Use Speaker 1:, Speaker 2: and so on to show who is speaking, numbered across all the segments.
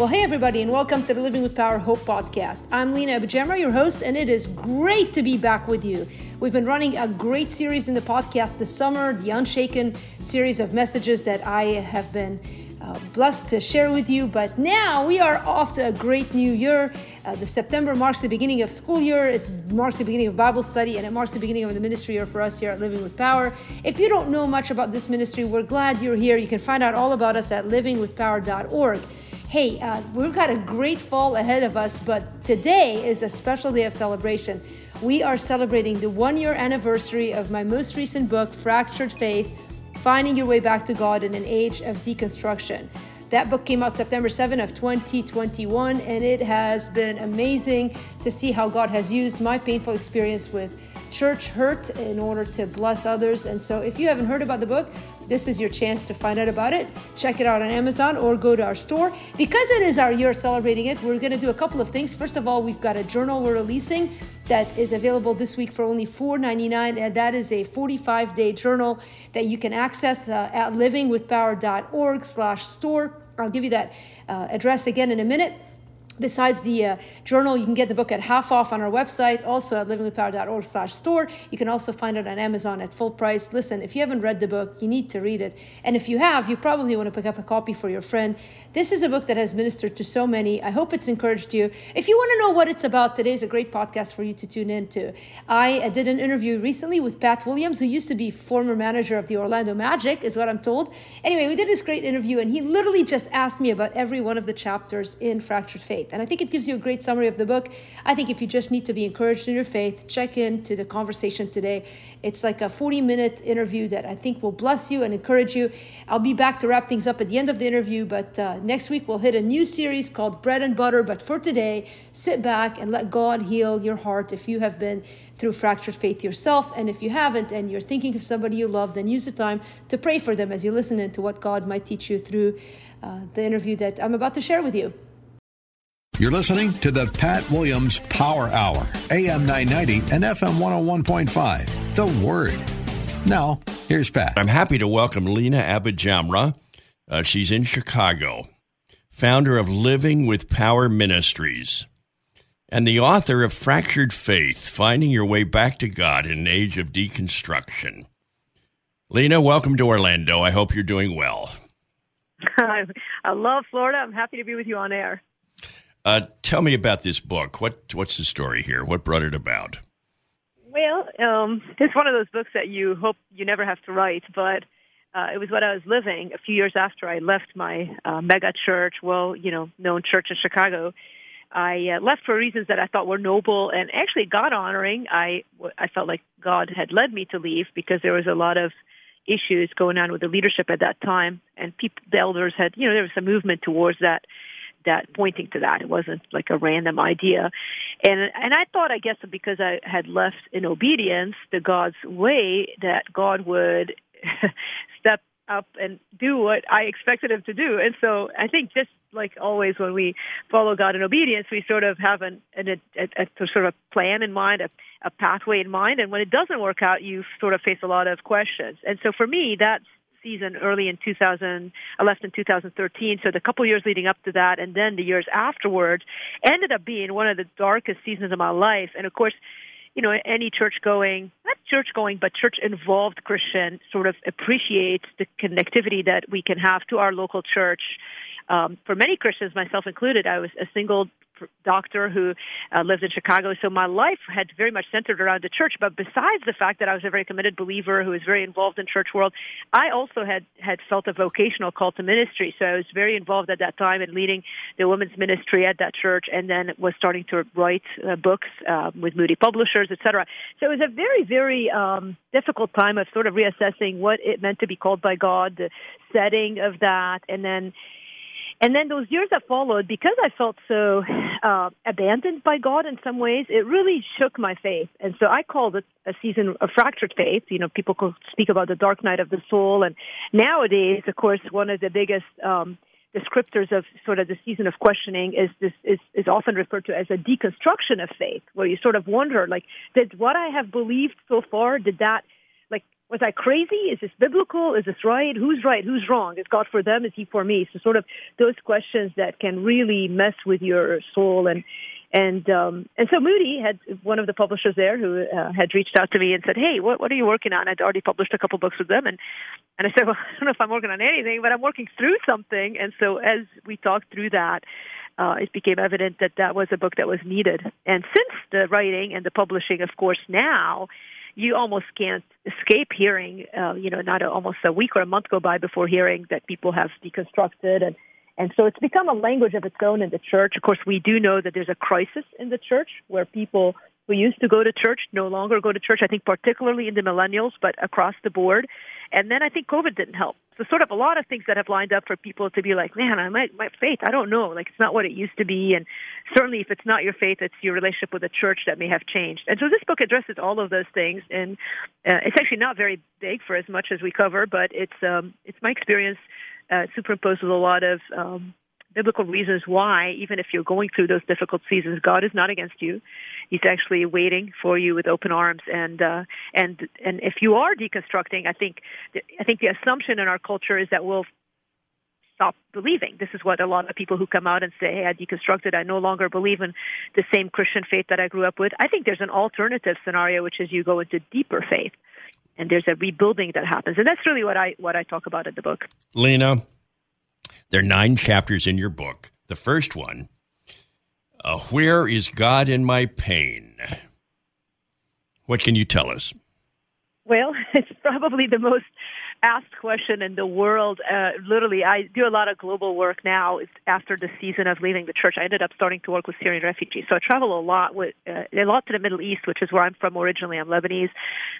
Speaker 1: Well, hey, everybody, and welcome to the Living with Power Hope podcast. I'm Lena AbuJamra, your host, and it is great to be back with you. We've been running a great series in the podcast this summer, the Unshaken series of messages that I have been uh, blessed to share with you. But now we are off to a great new year. Uh, the September marks the beginning of school year, it marks the beginning of Bible study, and it marks the beginning of the ministry year for us here at Living with Power. If you don't know much about this ministry, we're glad you're here. You can find out all about us at livingwithpower.org. Hey, uh, we've got a great fall ahead of us, but today is a special day of celebration. We are celebrating the one year anniversary of my most recent book, Fractured Faith Finding Your Way Back to God in an Age of Deconstruction. That book came out September 7 of 2021, and it has been amazing to see how God has used my painful experience with church hurt in order to bless others. And so, if you haven't heard about the book, this is your chance to find out about it. Check it out on Amazon or go to our store. Because it is our year celebrating it, we're going to do a couple of things. First of all, we've got a journal we're releasing that is available this week for only $4.99 and that is a 45 day journal that you can access uh, at livingwithpower.org slash store i'll give you that uh, address again in a minute Besides the uh, journal, you can get the book at half off on our website, also at livingwithpower.org slash store. You can also find it on Amazon at full price. Listen, if you haven't read the book, you need to read it. And if you have, you probably want to pick up a copy for your friend. This is a book that has ministered to so many. I hope it's encouraged you. If you want to know what it's about, today is a great podcast for you to tune into. I uh, did an interview recently with Pat Williams, who used to be former manager of the Orlando Magic, is what I'm told. Anyway, we did this great interview, and he literally just asked me about every one of the chapters in Fractured Faith. And I think it gives you a great summary of the book. I think if you just need to be encouraged in your faith, check in to the conversation today. It's like a 40 minute interview that I think will bless you and encourage you. I'll be back to wrap things up at the end of the interview, but uh, next week we'll hit a new series called Bread and Butter. But for today, sit back and let God heal your heart if you have been through fractured faith yourself. And if you haven't and you're thinking of somebody you love, then use the time to pray for them as you listen into what God might teach you through uh, the interview that I'm about to share with you.
Speaker 2: You're listening to the Pat Williams Power Hour, AM 990 and FM 101.5. The Word. Now, here's Pat.
Speaker 3: I'm happy to welcome Lena AbuJamra. Uh, she's in Chicago, founder of Living with Power Ministries, and the author of Fractured Faith Finding Your Way Back to God in an Age of Deconstruction. Lena, welcome to Orlando. I hope you're doing well.
Speaker 4: I love Florida. I'm happy to be with you on air.
Speaker 3: Uh, tell me about this book. What what's the story here? What brought it about?
Speaker 4: Well, um, it's one of those books that you hope you never have to write, but uh, it was what I was living a few years after I left my uh, mega church, well, you know, known church in Chicago. I uh, left for reasons that I thought were noble and actually God honoring. I I felt like God had led me to leave because there was a lot of issues going on with the leadership at that time, and people, the elders had, you know, there was a movement towards that that pointing to that. It wasn't like a random idea. And and I thought I guess because I had left in obedience to God's way that God would step up and do what I expected him to do. And so I think just like always when we follow God in obedience, we sort of have an, an a, a, a sort of plan in mind, a, a pathway in mind. And when it doesn't work out, you sort of face a lot of questions. And so for me, that's season early in 2000. I left in 2013, so the couple years leading up to that, and then the years afterwards, ended up being one of the darkest seasons of my life. And of course, you know, any church going, not church going, but church involved Christian sort of appreciates the connectivity that we can have to our local church. Um, for many Christians, myself included, I was a single doctor who uh, lived in Chicago. So my life had very much centered around the church. But besides the fact that I was a very committed believer who was very involved in church world, I also had had felt a vocational call to ministry. So I was very involved at that time in leading the women's ministry at that church, and then was starting to write uh, books uh, with Moody Publishers, etc. So it was a very very um, difficult time of sort of reassessing what it meant to be called by God, the setting of that, and then and then those years that followed, because I felt so uh, abandoned by God in some ways, it really shook my faith. And so I called it a season of fractured faith. You know, people could speak about the dark night of the soul. And nowadays, of course, one of the biggest um, descriptors of sort of the season of questioning is this is, is often referred to as a deconstruction of faith, where you sort of wonder, like, did what I have believed so far, did that was I crazy? Is this biblical? Is this right? Who's right? Who's wrong? Is God for them? Is He for me? So sort of those questions that can really mess with your soul and and um, and so Moody had one of the publishers there who uh, had reached out to me and said, "Hey, what what are you working on?" I'd already published a couple books with them, and and I said, "Well, I don't know if I'm working on anything, but I'm working through something." And so as we talked through that, uh, it became evident that that was a book that was needed. And since the writing and the publishing, of course, now you almost can't escape hearing, uh, you know, not a, almost a week or a month go by before hearing that people have deconstructed and and so it's become a language of its own in the church. Of course, we do know that there's a crisis in the church where people who used to go to church no longer go to church, I think particularly in the millennials, but across the board. And then I think COVID didn't help. So sort of a lot of things that have lined up for people to be like, man, I might, my faith, I don't know. Like it's not what it used to be. And certainly if it's not your faith, it's your relationship with the church that may have changed. And so this book addresses all of those things. And uh, it's actually not very big for as much as we cover, but it's, um, it's my experience uh, superimposed with a lot of um, biblical reasons why, even if you're going through those difficult seasons, God is not against you. He's actually waiting for you with open arms. And uh, and and if you are deconstructing, I think I think the assumption in our culture is that we'll stop believing. This is what a lot of people who come out and say, "Hey, I deconstructed. I no longer believe in the same Christian faith that I grew up with." I think there's an alternative scenario, which is you go into deeper faith and there's a rebuilding that happens. And that's really what I what I talk about in the book.
Speaker 3: Lena, there are nine chapters in your book. The first one, uh, where is God in my pain? What can you tell us?
Speaker 4: Well, it's probably the most asked question in the world. Uh, literally, I do a lot of global work now. After the season of leaving the church, I ended up starting to work with Syrian refugees. So I travel a lot with uh, a lot to the Middle East, which is where I'm from originally. I'm Lebanese,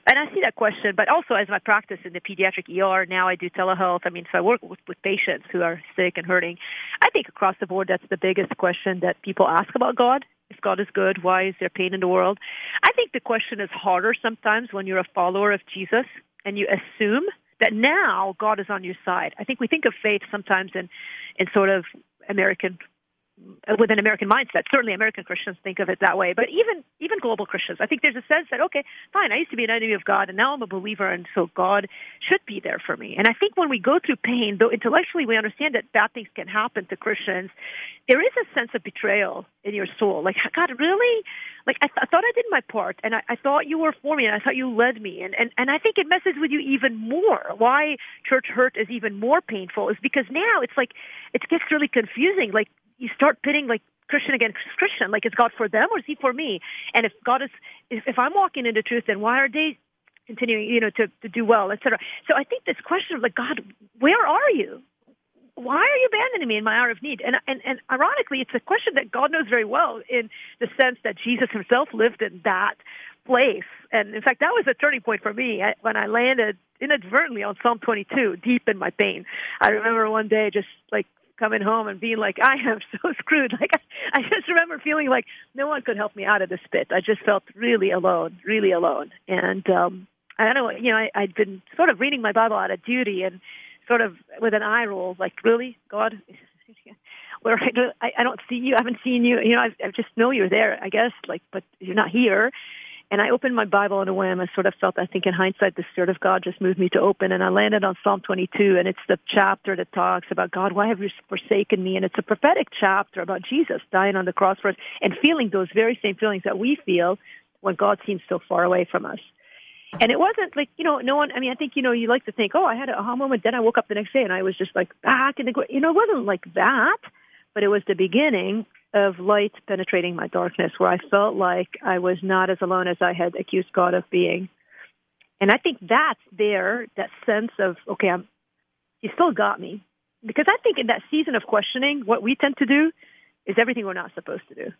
Speaker 4: and I see that question. But also, as my practice in the pediatric ER now, I do telehealth. I mean, so I work with, with patients who are sick and hurting. I think across the board, that's the biggest question that people ask about God if God is good, why is there pain in the world? I think the question is harder sometimes when you're a follower of Jesus and you assume that now God is on your side. I think we think of faith sometimes in, in sort of American with an American mindset. Certainly, American Christians think of it that way, but even even global Christians, I think there's a sense that okay, fine, I used to be an enemy of God, and now I'm a believer, and so God should be there for me. And I think when we go through pain, though intellectually we understand that bad things can happen to Christians, there is a sense of betrayal in your soul. Like God, really? Like I, th- I thought I did my part, and I, I thought you were for me, and I thought you led me, and and and I think it messes with you even more. Why church hurt is even more painful is because now it's like it gets really confusing. Like you start pitting like Christian against Christian. Like, is God for them or is He for me? And if God is, if, if I'm walking into truth, then why are they continuing, you know, to to do well, etc. So I think this question of like, God, where are you? Why are you abandoning me in my hour of need? And and and ironically, it's a question that God knows very well in the sense that Jesus Himself lived in that place. And in fact, that was a turning point for me eh, when I landed inadvertently on Psalm 22, deep in my pain. I remember one day just like coming home and being like, I am so screwed. Like, I, I just remember feeling like no one could help me out of this pit. I just felt really alone, really alone. And, um, I don't know, you know, I, I'd been sort of reading my Bible out of duty and sort of with an eye roll, like, really, God? Where I, I don't see you, I haven't seen you, you know, I, I just know you're there, I guess, like, but you're not here. And I opened my Bible on a whim. I sort of felt, I think, in hindsight, the Spirit of God just moved me to open. And I landed on Psalm 22, and it's the chapter that talks about God, why have you forsaken me? And it's a prophetic chapter about Jesus dying on the cross for us and feeling those very same feelings that we feel when God seems so far away from us. And it wasn't like, you know, no one, I mean, I think, you know, you like to think, oh, I had a aha moment. Then I woke up the next day and I was just like ah, back in the, you know, it wasn't like that, but it was the beginning of light penetrating my darkness where I felt like I was not as alone as I had accused God of being. And I think that's there, that sense of, okay, I'm, you still got me. Because I think in that season of questioning, what we tend to do is everything we're not supposed to do.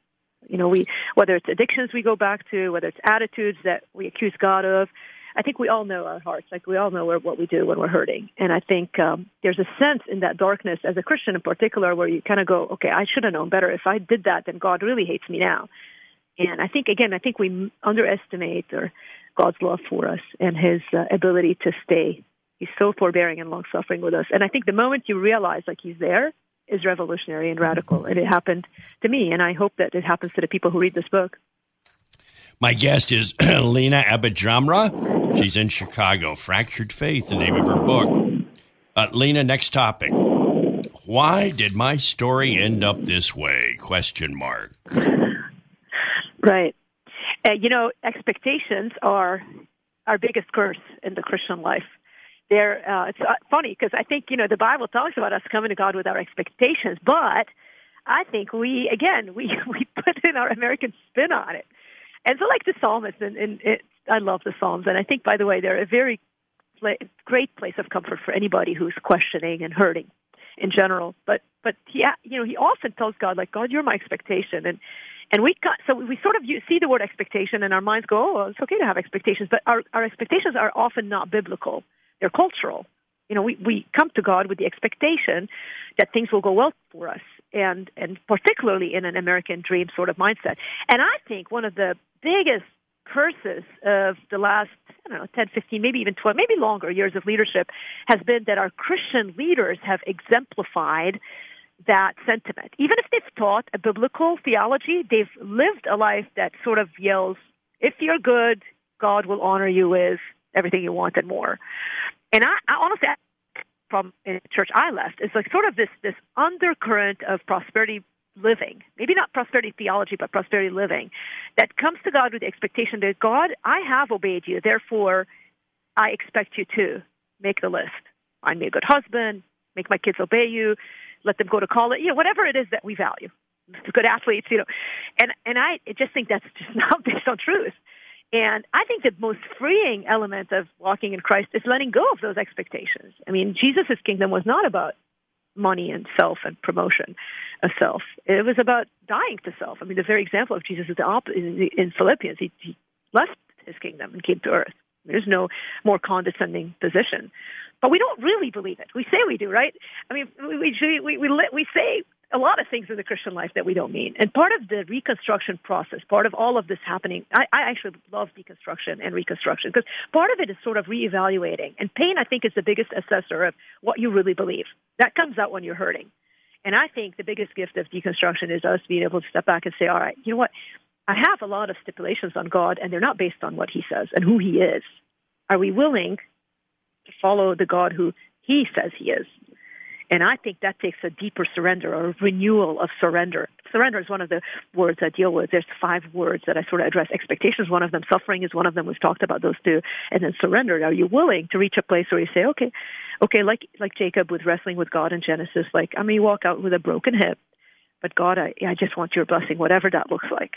Speaker 4: You know, we, whether it's addictions we go back to, whether it's attitudes that we accuse God of, I think we all know our hearts. Like we all know what we do when we're hurting. And I think um, there's a sense in that darkness, as a Christian in particular, where you kind of go, okay, I should have known better. If I did that, then God really hates me now. And I think again, I think we underestimate or God's love for us and His uh, ability to stay. He's so forbearing and long suffering with us. And I think the moment you realize like He's there is revolutionary and radical. And it happened to me, and I hope that it happens to the people who read this book.
Speaker 3: My guest is Lena AbuJamra. She's in Chicago. Fractured Faith, the name of her book. Uh, Lena, next topic. Why did my story end up this way? Question mark.
Speaker 4: Right. Uh, you know, expectations are our biggest curse in the Christian life. They're, uh, it's uh, funny because I think, you know, the Bible talks about us coming to God with our expectations, but I think we, again, we, we put in our American spin on it. And so, like the psalmist, and, and it, I love the Psalms, and I think, by the way, they're a very great place of comfort for anybody who's questioning and hurting in general. But but he you know he often tells God like God you're my expectation. And and we got so we sort of see the word expectation and our minds go oh it's okay to have expectations. But our our expectations are often not biblical. They're cultural. You know we we come to God with the expectation that things will go well for us and and particularly in an American dream sort of mindset. And I think one of the biggest curses of the last, I don't know, 10, 15, maybe even 12, maybe longer years of leadership has been that our Christian leaders have exemplified that sentiment. Even if they've taught a biblical theology, they've lived a life that sort of yells, if you're good, God will honor you with everything you want and more. And I, I honestly, from the church I left, it's like sort of this this undercurrent of prosperity living, maybe not prosperity theology, but prosperity living, that comes to God with the expectation that God, I have obeyed you, therefore I expect you to make the list. Me a good husband, make my kids obey you, let them go to college, you know, whatever it is that we value. Good athletes, you know. And and I just think that's just not based on truth. And I think the most freeing element of walking in Christ is letting go of those expectations. I mean, Jesus' kingdom was not about money and self and promotion of self. It was about dying to self. I mean, the very example of Jesus is the op- in Philippians. He, he left his kingdom and came to earth. There's no more condescending position. But we don't really believe it. We say we do, right? I mean, we we we we, we say a lot of things in the Christian life that we don't mean. And part of the reconstruction process, part of all of this happening, I, I actually love deconstruction and reconstruction because part of it is sort of reevaluating. And pain, I think, is the biggest assessor of what you really believe. That comes out when you're hurting. And I think the biggest gift of deconstruction is us being able to step back and say, all right, you know what? I have a lot of stipulations on God, and they're not based on what He says and who He is. Are we willing to follow the God who He says He is? And I think that takes a deeper surrender or renewal of surrender. Surrender is one of the words I deal with. There's five words that I sort of address. Expectation is one of them. Suffering is one of them. We've talked about those two. And then surrender. Are you willing to reach a place where you say, okay, okay, like like Jacob with wrestling with God in Genesis, like I may walk out with a broken hip, but God, I I just want your blessing, whatever that looks like.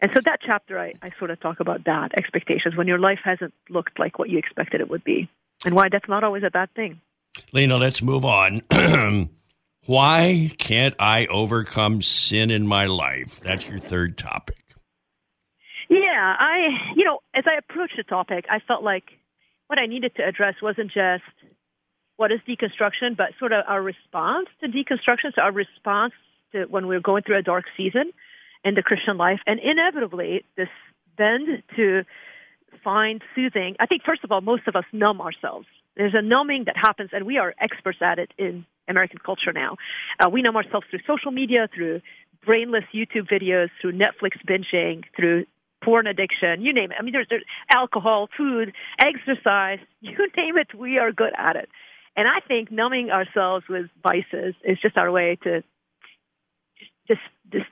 Speaker 4: And so that chapter, I, I sort of talk about that expectations when your life hasn't looked like what you expected it would be, and why that's not always a bad thing.
Speaker 3: Lena, let's move on. Why can't I overcome sin in my life? That's your third topic.
Speaker 4: Yeah, I, you know, as I approached the topic, I felt like what I needed to address wasn't just what is deconstruction, but sort of our response to deconstruction. So our response to when we're going through a dark season in the Christian life, and inevitably this bend to find soothing. I think first of all, most of us numb ourselves there's a numbing that happens, and we are experts at it in American culture now. Uh, we numb ourselves through social media, through brainless YouTube videos, through Netflix binging, through porn addiction, you name it. I mean, there's, there's alcohol, food, exercise, you name it, we are good at it. And I think numbing ourselves with vices is just our way to just just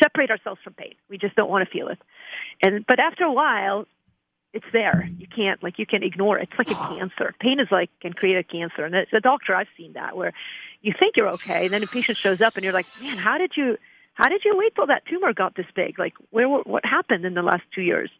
Speaker 4: separate ourselves from pain. We just don't want to feel it. And but after a while, it's there. You can't like you can ignore it. It's like a cancer. Pain is like can create a cancer, and as a doctor, I've seen that where you think you're okay, and then a patient shows up, and you're like, man, how did you how did you wait till that tumor got this big? Like where what happened in the last two years?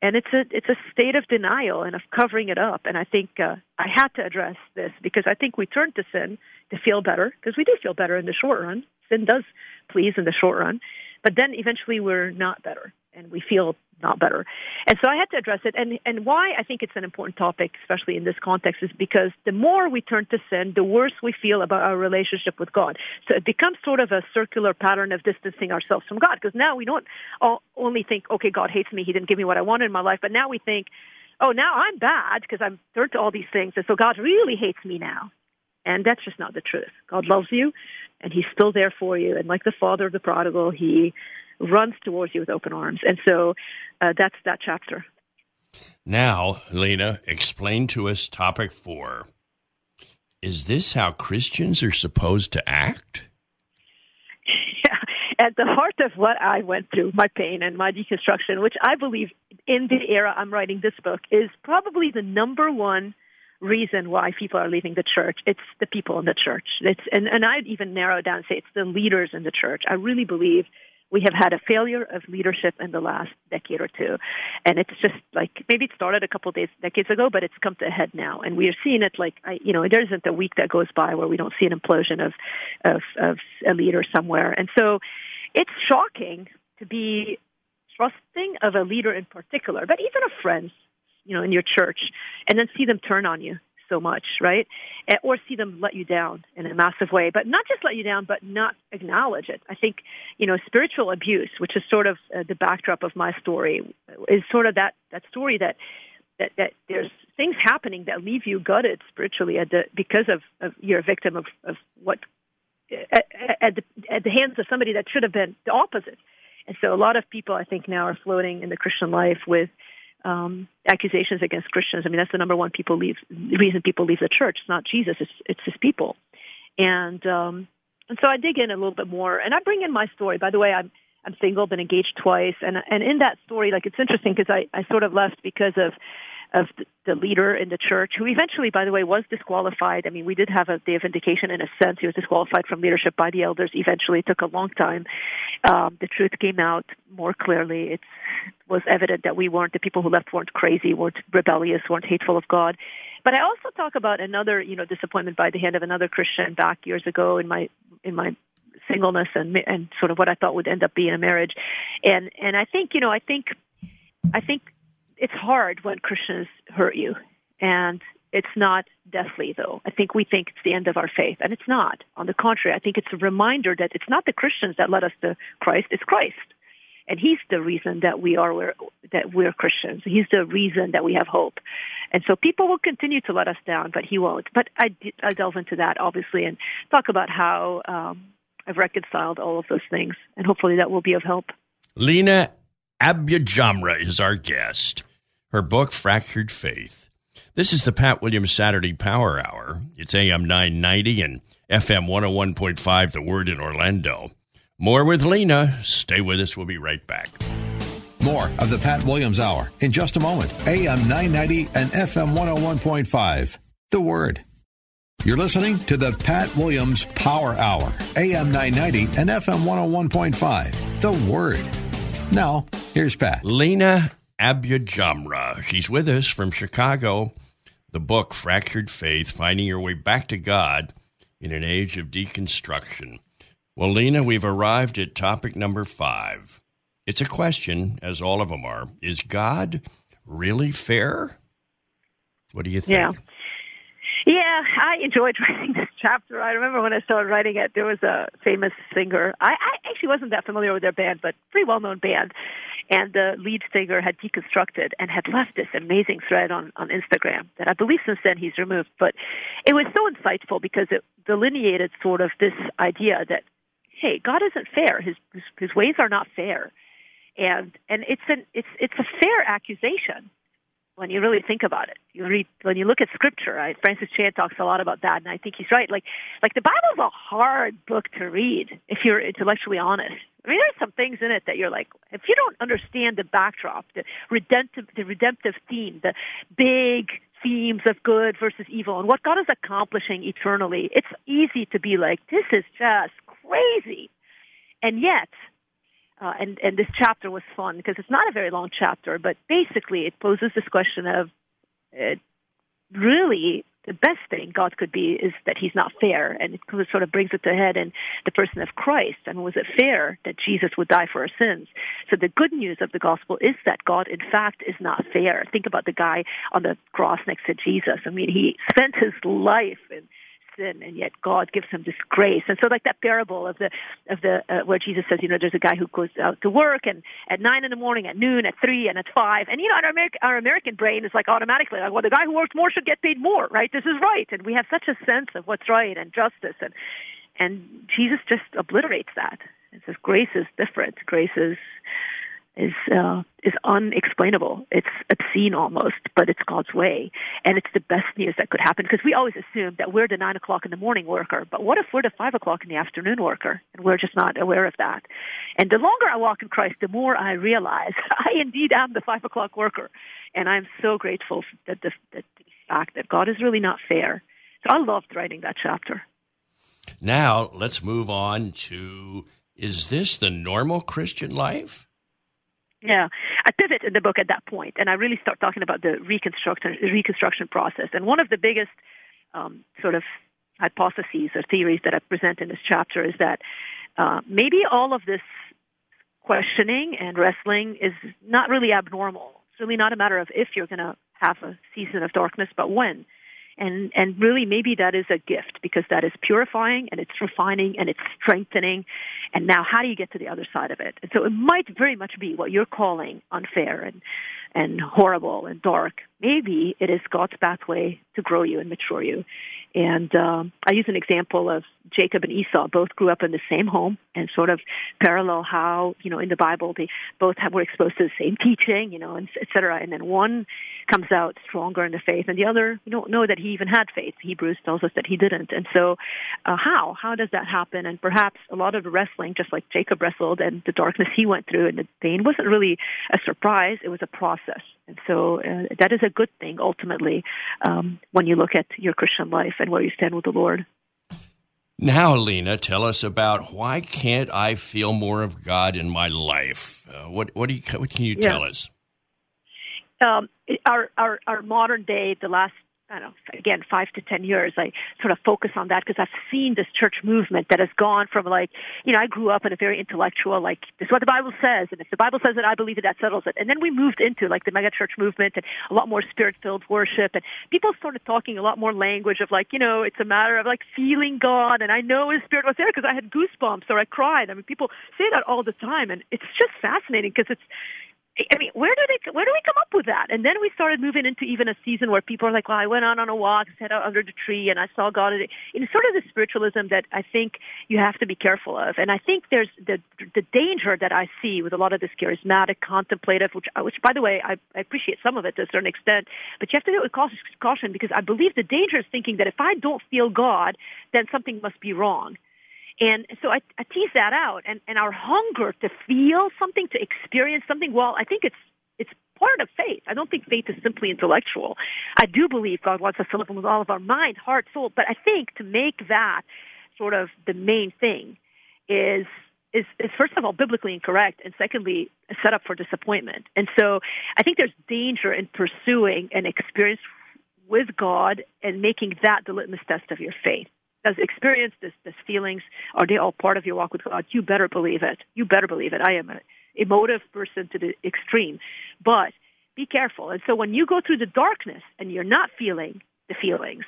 Speaker 4: And it's a it's a state of denial and of covering it up. And I think uh, I had to address this because I think we turn to sin to feel better because we do feel better in the short run. Sin does please in the short run, but then eventually we're not better and we feel not better. And so I had to address it. And, and why I think it's an important topic, especially in this context, is because the more we turn to sin, the worse we feel about our relationship with God. So it becomes sort of a circular pattern of distancing ourselves from God because now we don't all, only think, okay, God hates me. He didn't give me what I wanted in my life. But now we think, oh, now I'm bad because I'm turned to all these things. And so God really hates me now. And that's just not the truth. God loves you and he's still there for you. And like the father of the prodigal, he runs towards you with open arms. And so uh, that's that chapter.
Speaker 3: Now, Lena, explain to us topic four. Is this how Christians are supposed to act?
Speaker 4: At the heart of what I went through, my pain and my deconstruction, which I believe in the era I'm writing this book, is probably the number one reason why people are leaving the church. It's the people in the church. It's and, and I'd even narrow it down and say it's the leaders in the church. I really believe we have had a failure of leadership in the last decade or two. And it's just like maybe it started a couple of days decades ago, but it's come to a head now. And we are seeing it like I you know, there isn't a week that goes by where we don't see an implosion of of, of a leader somewhere. And so it's shocking to be trusting of a leader in particular, but even of friends you know, in your church, and then see them turn on you so much, right? Or see them let you down in a massive way, but not just let you down, but not acknowledge it. I think, you know, spiritual abuse, which is sort of uh, the backdrop of my story, is sort of that that story that that, that there's things happening that leave you gutted spiritually at the, because of, of you're a victim of, of what at, at, the, at the hands of somebody that should have been the opposite. And so a lot of people, I think, now are floating in the Christian life with um, accusations against Christians. I mean, that's the number one people leave reason people leave the church. It's not Jesus; it's it's his people. And um, and so I dig in a little bit more, and I bring in my story. By the way, I'm I'm single, been engaged twice, and and in that story, like it's interesting because I I sort of left because of of the leader in the church, who eventually, by the way, was disqualified. I mean, we did have a day of vindication in a sense. He was disqualified from leadership by the elders. Eventually, it took a long time. Um, the truth came out more clearly. It was evident that we weren't the people who left weren't crazy, weren't rebellious, weren't hateful of God. But I also talk about another, you know, disappointment by the hand of another Christian back years ago in my in my singleness and and sort of what I thought would end up being a marriage. And and I think, you know, I think I think it's hard when Christians hurt you, and it's not deathly though. I think we think it's the end of our faith, and it's not. On the contrary, I think it's a reminder that it's not the Christians that led us to Christ; it's Christ, and He's the reason that we are where, that we're Christians. He's the reason that we have hope, and so people will continue to let us down, but He won't. But I I delve into that obviously and talk about how um, I've reconciled all of those things, and hopefully that will be of help.
Speaker 3: Lena AbuJamra is our guest her book, Fractured Faith. This is the Pat Williams Saturday Power Hour. It's AM 990 and FM 101.5, The Word in Orlando. More with Lena. Stay with us. We'll be right back.
Speaker 2: More of the Pat Williams Hour in just a moment. AM 990 and FM 101.5, The Word. You're listening to the Pat Williams Power Hour, AM 990 and FM 101.5, The Word. Now, here's Pat.
Speaker 3: Lena AbuJamra. She's with us from Chicago. The book, Fractured Faith Finding Your Way Back to God in an Age of Deconstruction. Well, Lena, we've arrived at topic number five. It's a question, as all of them are. Is God really fair? What do you think?
Speaker 4: Yeah. Yeah, I enjoyed writing this chapter. I remember when I started writing it, there was a famous singer. I, I actually wasn't that familiar with their band, but pretty well known band and the lead singer had deconstructed and had left this amazing thread on, on Instagram that I believe since then he's removed. But it was so insightful because it delineated sort of this idea that, hey, God isn't fair. His, his, his ways are not fair. And, and it's an, it's, it's a fair accusation when you really think about it. You read when you look at scripture. Right? Francis Chan talks a lot about that, and I think he's right. Like like the Bible's a hard book to read if you're intellectually honest. I mean, there's some things in it that you're like, if you don't understand the backdrop, the redemptive, the redemptive theme, the big themes of good versus evil, and what God is accomplishing eternally, it's easy to be like, this is just crazy. And yet, uh, and and this chapter was fun because it's not a very long chapter, but basically it poses this question of uh, really the best thing God could be is that He's not fair, and it sort of brings it to head in the person of Christ. And was it fair that Jesus would die for our sins? So the good news of the gospel is that God, in fact, is not fair. Think about the guy on the cross next to Jesus. I mean, he spent his life in sin, and yet God gives him this grace. And so, like that parable of the of the uh, where Jesus says, you know, there's a guy who goes out to work and at nine in the morning, at noon, at three, and at five, and you know, our American our American brain is like automatically like, well, the guy who works more should get paid more, right? This is right, and we have such a sense of what's right and justice, and and Jesus just obliterates that and says grace is different. Grace is is uh, is unexplainable. It's obscene almost, but it's God's way, and it's the best news that could happen because we always assume that we're the nine o'clock in the morning worker. But what if we're the five o'clock in the afternoon worker, and we're just not aware of that? And the longer I walk in Christ, the more I realize I indeed am the five o'clock worker, and I'm so grateful that the, that the fact that God is really not fair. So I loved writing that chapter.
Speaker 3: Now let's move on to: Is this the normal Christian life?
Speaker 4: Yeah, I pivot in the book at that point, and I really start talking about the reconstruction reconstruction process. And one of the biggest um, sort of hypotheses or theories that I present in this chapter is that uh, maybe all of this questioning and wrestling is not really abnormal. It's really not a matter of if you're going to have a season of darkness, but when and and really maybe that is a gift because that is purifying and it's refining and it's strengthening. And now how do you get to the other side of it? And so it might very much be what you're calling unfair and and horrible and dark. Maybe it is god's pathway to grow you and mature you and um, I use an example of Jacob and Esau. Both grew up in the same home, and sort of parallel how you know in the Bible they both have, were exposed to the same teaching, you know, and et cetera. And then one comes out stronger in the faith, and the other we don't know that he even had faith. Hebrews tells us that he didn't. And so, uh, how how does that happen? And perhaps a lot of the wrestling, just like Jacob wrestled, and the darkness he went through, and the pain wasn't really a surprise. It was a process. And so uh, that is a good thing ultimately um, when you look at your Christian life and where you stand with the Lord.
Speaker 3: Now, Lena, tell us about why can't I feel more of God in my life? Uh, what what, you, what can you
Speaker 4: yeah.
Speaker 3: tell us?
Speaker 4: Um, our, our our modern day, the last I don't know, again, five to ten years, I sort of focus on that because I've seen this church movement that has gone from like, you know, I grew up in a very intellectual, like, this is what the Bible says, and if the Bible says it, I believe it, that settles it. And then we moved into like the mega church movement and a lot more spirit filled worship, and people started talking a lot more language of like, you know, it's a matter of like feeling God, and I know His Spirit was there because I had goosebumps or I cried. I mean, people say that all the time, and it's just fascinating because it's I mean, where do they? Where do we come up with that? And then we started moving into even a season where people are like, "Well, I went out on a walk, sat out under the tree, and I saw God." It's sort of the spiritualism that I think you have to be careful of. And I think there's the the danger that I see with a lot of this charismatic, contemplative, which, uh, which by the way, I, I appreciate some of it to a certain extent, but you have to do it with caution because I believe the danger is thinking that if I don't feel God, then something must be wrong. And so I, I tease that out, and, and our hunger to feel something, to experience something. Well, I think it's it's part of faith. I don't think faith is simply intellectual. I do believe God wants us to live with all of our mind, heart, soul. But I think to make that sort of the main thing is is, is first of all biblically incorrect, and secondly set up for disappointment. And so I think there's danger in pursuing an experience with God and making that the litmus test of your faith has experience this, this feelings, are they all part of your walk with God? You better believe it. You better believe it. I am an emotive person to the extreme. But be careful. And so when you go through the darkness and you're not feeling the feelings,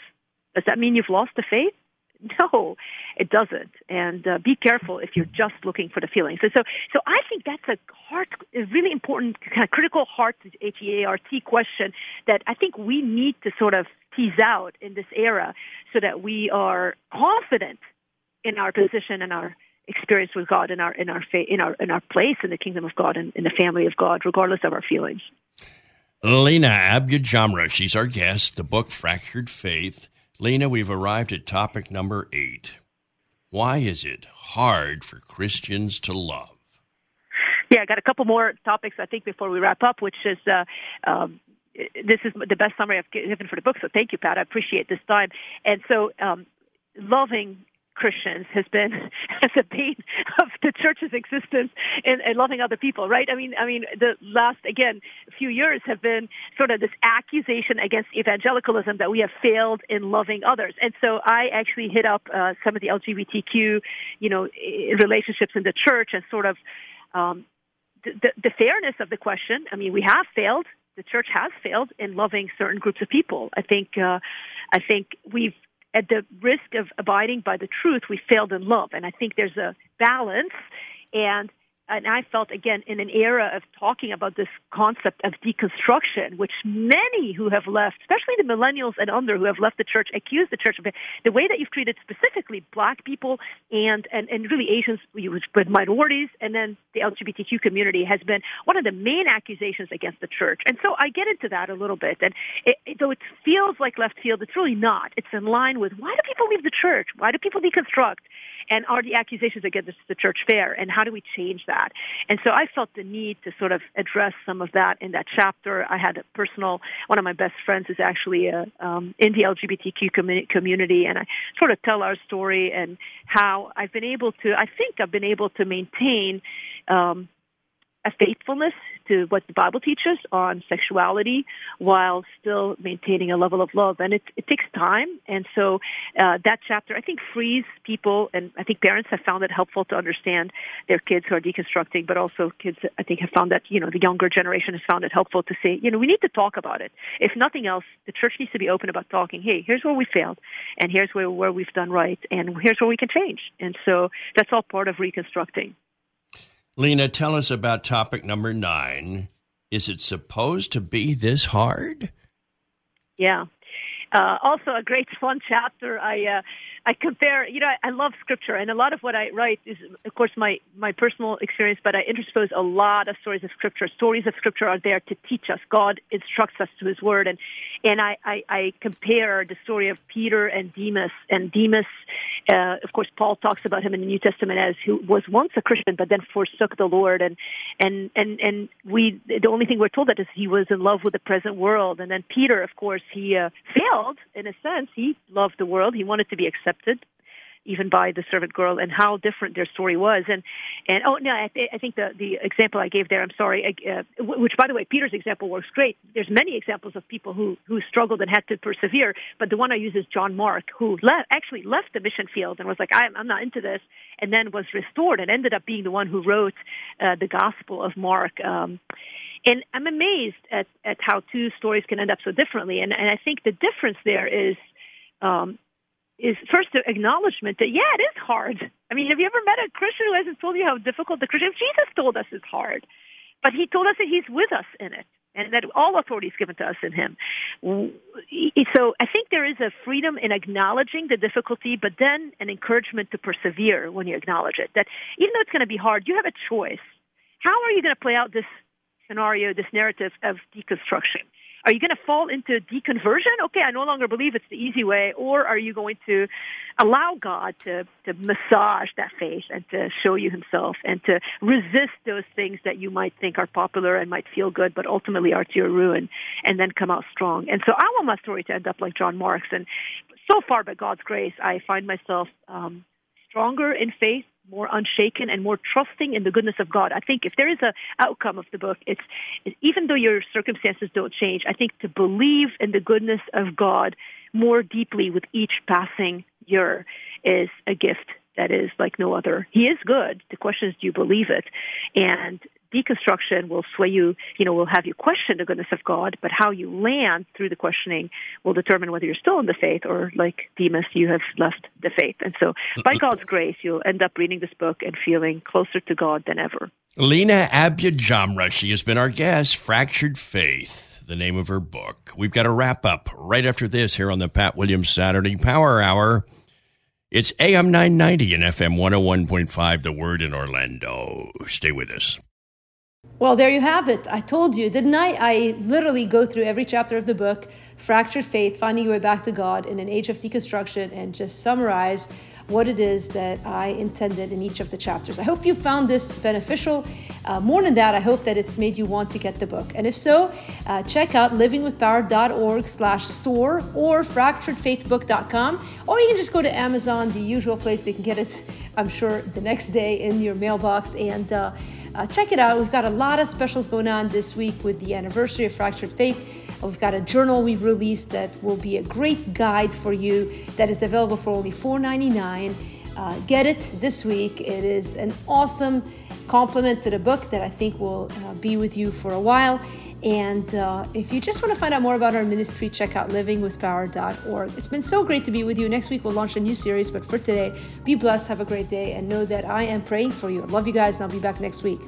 Speaker 4: does that mean you've lost the faith? No, it doesn't. And uh, be careful if you're just looking for the feelings. And so, so I think that's a heart, a really important, kind of critical heart, H E A R T question that I think we need to sort of tease out in this era so that we are confident in our position and our experience with God in our in our faith, in our in our place in the kingdom of God and in the family of God, regardless of our feelings.
Speaker 3: Lena Abujamra, she's our guest. The book Fractured Faith. Lena, we've arrived at topic number eight. Why is it hard for Christians to love?
Speaker 4: Yeah, I got a couple more topics I think before we wrap up, which is uh, um, this is the best summary I've given for the book. So thank you, Pat. I appreciate this time. And so, um, loving Christians has been as a bane of the church's existence and, and loving other people, right? I mean, I mean, the last again few years have been sort of this accusation against evangelicalism that we have failed in loving others, and so I actually hit up uh, some of the LGBTQ, you know, relationships in the church and sort of um, the, the fairness of the question. I mean, we have failed the church has failed in loving certain groups of people. I think uh, I think we've at the risk of abiding by the truth, we failed in love, and I think there's a balance. And and I felt again in an era of talking about this concept of deconstruction, which many who have left, especially the millennials and under who have left the church, accuse the church of. The way that you've treated specifically black people and and, and really Asians, with minorities, and then the LGBTQ community has been one of the main accusations against the church. And so I get into that a little bit. And it, it, though it feels like left field, it's really not. It's in line with why do people leave the church? Why do people deconstruct? And are the accusations against the church fair? And how do we change that? And so i felt the need to sort of address some of that in that chapter. I had a personal one of my best friends is actually a, um, in the lgbtq com- community. And i sort of tell our story and how i've been able to i think i've been able to maintain um, a faithfulness to what the Bible teaches on sexuality while still maintaining a level of love. And it, it takes time. And so uh, that chapter, I think, frees people, and I think parents have found it helpful to understand their kids who are deconstructing, but also kids, I think, have found that, you know, the younger generation has found it helpful to say, you know, we need to talk about it. If nothing else, the church needs to be open about talking, hey, here's where we failed, and here's where, where we've done right, and here's where we can change. And so that's all part of reconstructing.
Speaker 3: Lena, tell us about topic number nine. Is it supposed to be this hard?
Speaker 4: Yeah. Uh, also, a great fun chapter. I uh, I compare, you know, I, love scripture, and a lot of what I write is, of course, my my personal experience. But I interpose a lot of stories of scripture. Stories of scripture are there to teach us. God instructs us to His Word, and and I I, I compare the story of Peter and Demas. And Demas, uh, of course, Paul talks about him in the New Testament as who was once a Christian, but then forsook the Lord. And and and and we the only thing we're told that is he was in love with the present world. And then Peter, of course, he uh, failed in a sense. He loved the world. He wanted to be accepted accepted even by the servant girl and how different their story was. And and oh no i, th- I think the the example i gave there i'm sorry uh, which by the way peter's example works great. There's many examples of people who who struggled and had to persevere but the one i use is john mark who left actually left the mission field and was like i'm i'm not into this and then was restored and ended up being the one who wrote uh, the gospel of mark. Um and I'm amazed at, at how two stories can end up so differently. And, and I think the difference there is um, is first the acknowledgement that yeah, it is hard. I mean, have you ever met a Christian who hasn't told you how difficult the Christian? Jesus told us it's hard, but he told us that he's with us in it, and that all authority is given to us in him. So I think there is a freedom in acknowledging the difficulty, but then an encouragement to persevere when you acknowledge it. That even though it's going to be hard, you have a choice. How are you going to play out this scenario, this narrative of deconstruction? Are you going to fall into deconversion? Okay, I no longer believe it's the easy way. Or are you going to allow God to, to massage that faith and to show you himself and to resist those things that you might think are popular and might feel good, but ultimately are to your ruin and then come out strong? And so I want my story to end up like John Mark's. And so far, by God's grace, I find myself um, stronger in faith more unshaken and more trusting in the goodness of God. I think if there is a outcome of the book, it's even though your circumstances don't change, I think to believe in the goodness of God more deeply with each passing year is a gift that is like no other. He is good. The question is, do you believe it? And deconstruction will sway you, you know, will have you question the goodness of God, but how you land through the questioning will determine whether you're still in the faith or, like Demas, you have left the faith. And so, by mm-hmm. God's grace, you'll end up reading this book and feeling closer to God than ever.
Speaker 3: Lena AbuJamra, she has been our guest, Fractured Faith, the name of her book. We've got a wrap up right after this here on the Pat Williams Saturday Power Hour. It's AM 990 and FM 101.5, The Word in Orlando. Stay with us.
Speaker 1: Well, there you have it. I told you, didn't I? I literally go through every chapter of the book, Fractured Faith, Finding Your Way Back to God in an Age of Deconstruction, and just summarize what it is that I intended in each of the chapters. I hope you found this beneficial. Uh, more than that, I hope that it's made you want to get the book. And if so, uh, check out livingwithpower.org slash store or fracturedfaithbook.com, or you can just go to Amazon, the usual place they can get it, I'm sure, the next day in your mailbox. And uh, uh, check it out. We've got a lot of specials going on this week with the anniversary of Fractured Faith. We've got a journal we've released that will be a great guide for you that is available for only $4.99. Uh, get it this week. It is an awesome complement to the book that I think will uh, be with you for a while. And uh, if you just want to find out more about our ministry, check out livingwithpower.org. It's been so great to be with you. Next week, we'll launch a new series. But for today, be blessed, have a great day, and know that I am praying for you. I love you guys, and I'll be back next week.